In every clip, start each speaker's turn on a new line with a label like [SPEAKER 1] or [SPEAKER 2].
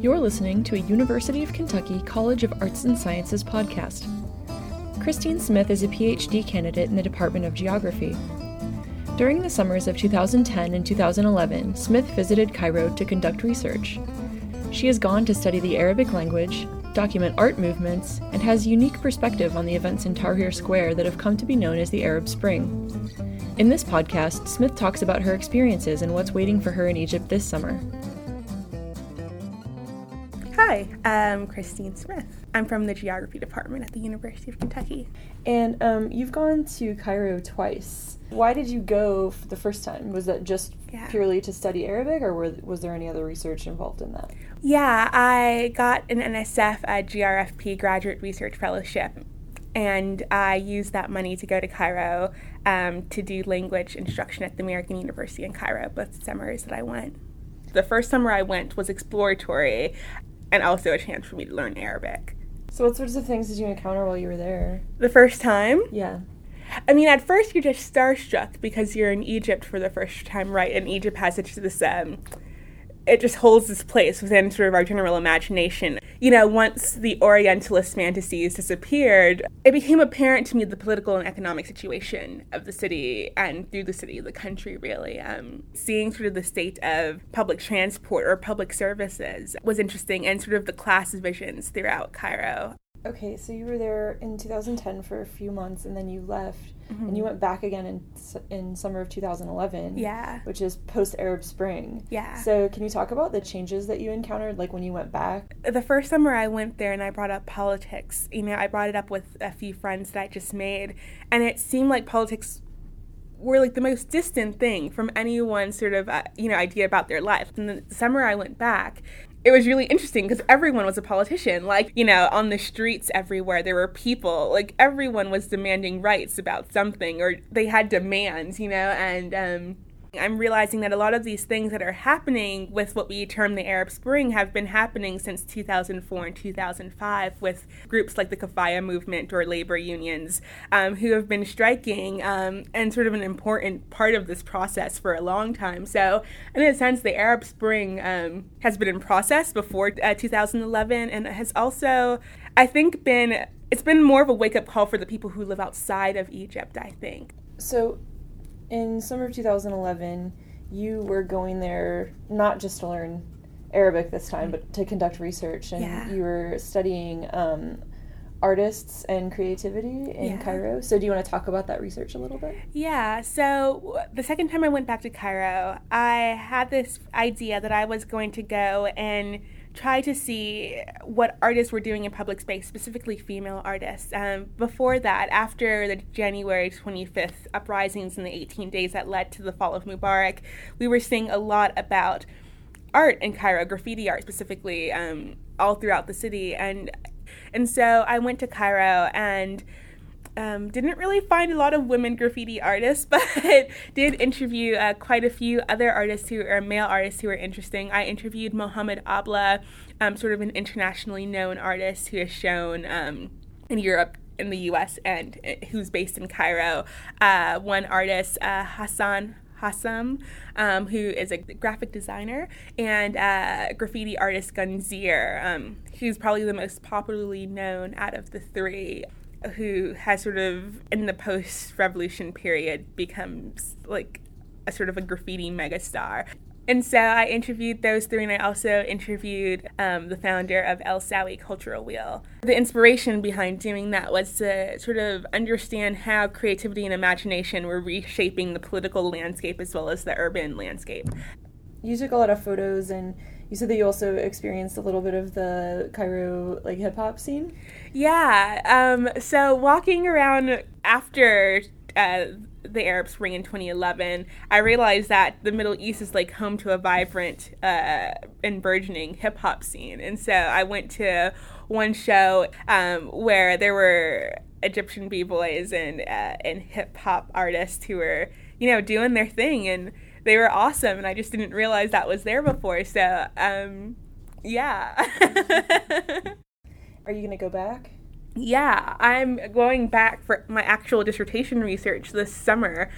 [SPEAKER 1] You're listening to a University of Kentucky College of Arts and Sciences podcast. Christine Smith is a PhD candidate in the Department of Geography. During the summers of 2010 and 2011, Smith visited Cairo to conduct research. She has gone to study the Arabic language, document art movements, and has unique perspective on the events in Tahrir Square that have come to be known as the Arab Spring. In this podcast, Smith talks about her experiences and what's waiting for her in Egypt this summer.
[SPEAKER 2] Hi, I'm Christine Smith. I'm from the geography department at the University of Kentucky.
[SPEAKER 1] And um, you've gone to Cairo twice. Why did you go the first time? Was that just yeah. purely to study Arabic, or were, was there any other research involved in that?
[SPEAKER 2] Yeah, I got an NSF GRFP Graduate Research Fellowship, and I used that money to go to Cairo um, to do language instruction at the American University in Cairo both summers that I went. The first summer I went was exploratory and also a chance for me to learn Arabic.
[SPEAKER 1] So, what sorts of things did you encounter while you were there?
[SPEAKER 2] The first time?
[SPEAKER 1] Yeah.
[SPEAKER 2] I mean, at first you're just starstruck because you're in Egypt for the first time, right? And Egypt has such this um, it just holds this place within sort of our general imagination. You know, once the Orientalist fantasies disappeared, it became apparent to me the political and economic situation of the city and through the city, the country, really. Um, seeing sort of the state of public transport or public services was interesting and sort of the class divisions throughout Cairo.
[SPEAKER 1] Okay, so you were there in 2010 for a few months and then you left mm-hmm. and you went back again in in summer of 2011.
[SPEAKER 2] Yeah.
[SPEAKER 1] Which is post Arab Spring.
[SPEAKER 2] Yeah.
[SPEAKER 1] So, can you talk about the changes that you encountered like when you went back?
[SPEAKER 2] The first summer I went there and I brought up politics. You know, I brought it up with a few friends that I just made and it seemed like politics were like the most distant thing from anyone's sort of uh, you know idea about their life. And the summer I went back, it was really interesting because everyone was a politician. Like, you know, on the streets everywhere, there were people. Like, everyone was demanding rights about something, or they had demands, you know, and um, I'm realizing that a lot of these things that are happening with what we term the Arab Spring have been happening since 2004 and 2005 with groups like the Kafaya movement or labor unions um, who have been striking um, and sort of an important part of this process for a long time. So, in a sense, the Arab Spring um, has been in process before uh, 2011 and has also, I think, been it's been more of a wake up call for the people who live outside of Egypt, I think.
[SPEAKER 1] So, in summer of 2011, you were going there not just to learn Arabic this time, but to conduct research, and
[SPEAKER 2] yeah.
[SPEAKER 1] you were studying um, artists and creativity in
[SPEAKER 2] yeah.
[SPEAKER 1] Cairo. So, do you want to talk about that research a little bit?
[SPEAKER 2] Yeah. So, the second time I went back to Cairo, I had this idea that I was going to go and try to see what artists were doing in public space, specifically female artists. Um, before that, after the January 25th uprisings and the 18 days that led to the fall of Mubarak, we were seeing a lot about art in Cairo, graffiti art specifically, um, all throughout the city. And and so I went to Cairo and um, didn't really find a lot of women graffiti artists, but did interview uh, quite a few other artists who are male artists who are interesting. I interviewed Mohamed Abla, um, sort of an internationally known artist who has shown um, in Europe in the US and uh, who's based in Cairo. Uh, one artist, uh, Hassan Hassam, um, who is a graphic designer, and uh, graffiti artist Ganzeer, um, who's probably the most popularly known out of the three who has sort of in the post revolution period becomes like a sort of a graffiti megastar. And so I interviewed those three, and I also interviewed um, the founder of El Sawy Cultural Wheel. The inspiration behind doing that was to sort of understand how creativity and imagination were reshaping the political landscape as well as the urban landscape.
[SPEAKER 1] You took a lot of photos and you said that you also experienced a little bit of the Cairo like hip hop scene.
[SPEAKER 2] Yeah. Um, so walking around after uh, the Arab Spring in 2011, I realized that the Middle East is like home to a vibrant uh, and burgeoning hip hop scene, and so I went to one show um, where there were Egyptian b boys and uh, and hip hop artists who were you know doing their thing and they were awesome, and I just didn't realize that was there before. So, um, yeah.
[SPEAKER 1] Are you gonna go back?
[SPEAKER 2] Yeah, I'm going back for my actual dissertation research this summer.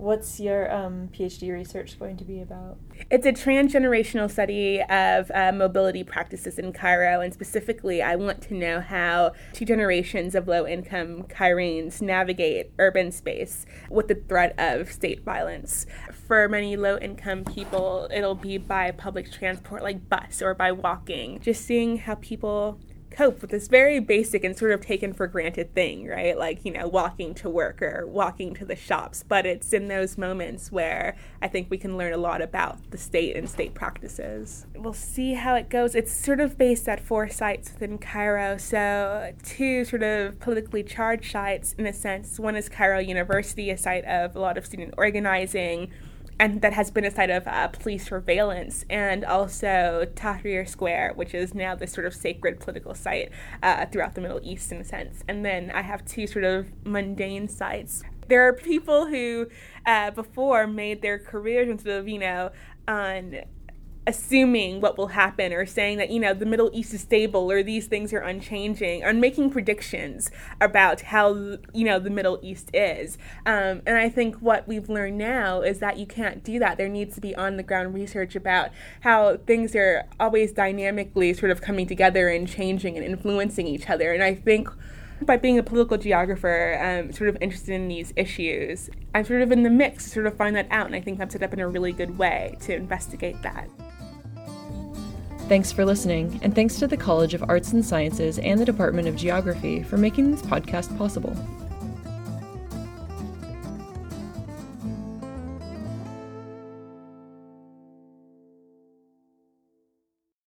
[SPEAKER 1] What's your um, PhD research going to be about?
[SPEAKER 2] It's a transgenerational study of uh, mobility practices in Cairo, and specifically, I want to know how two generations of low income Cairenes navigate urban space with the threat of state violence. For many low income people, it'll be by public transport like bus or by walking. Just seeing how people cope with this very basic and sort of taken for granted thing, right? Like, you know, walking to work or walking to the shops. But it's in those moments where I think we can learn a lot about the state and state practices. We'll see how it goes. It's sort of based at four sites within Cairo. So, two sort of politically charged sites in a sense. One is Cairo University, a site of a lot of student organizing and that has been a site of uh, police surveillance, and also Tahrir Square, which is now this sort of sacred political site uh, throughout the Middle East in a sense. And then I have two sort of mundane sites. There are people who uh, before made their careers into, you know, on assuming what will happen or saying that you know the middle east is stable or these things are unchanging and making predictions about how you know the middle east is. Um, and i think what we've learned now is that you can't do that. There needs to be on the ground research about how things are always dynamically sort of coming together and changing and influencing each other. And i think by being a political geographer, um, sort of interested in these issues, I'm sort of in the mix to sort of find that out, and I think I'm set up in a really good way to investigate that.
[SPEAKER 1] Thanks for listening, and thanks to the College of Arts and Sciences and the Department of Geography for making this podcast possible.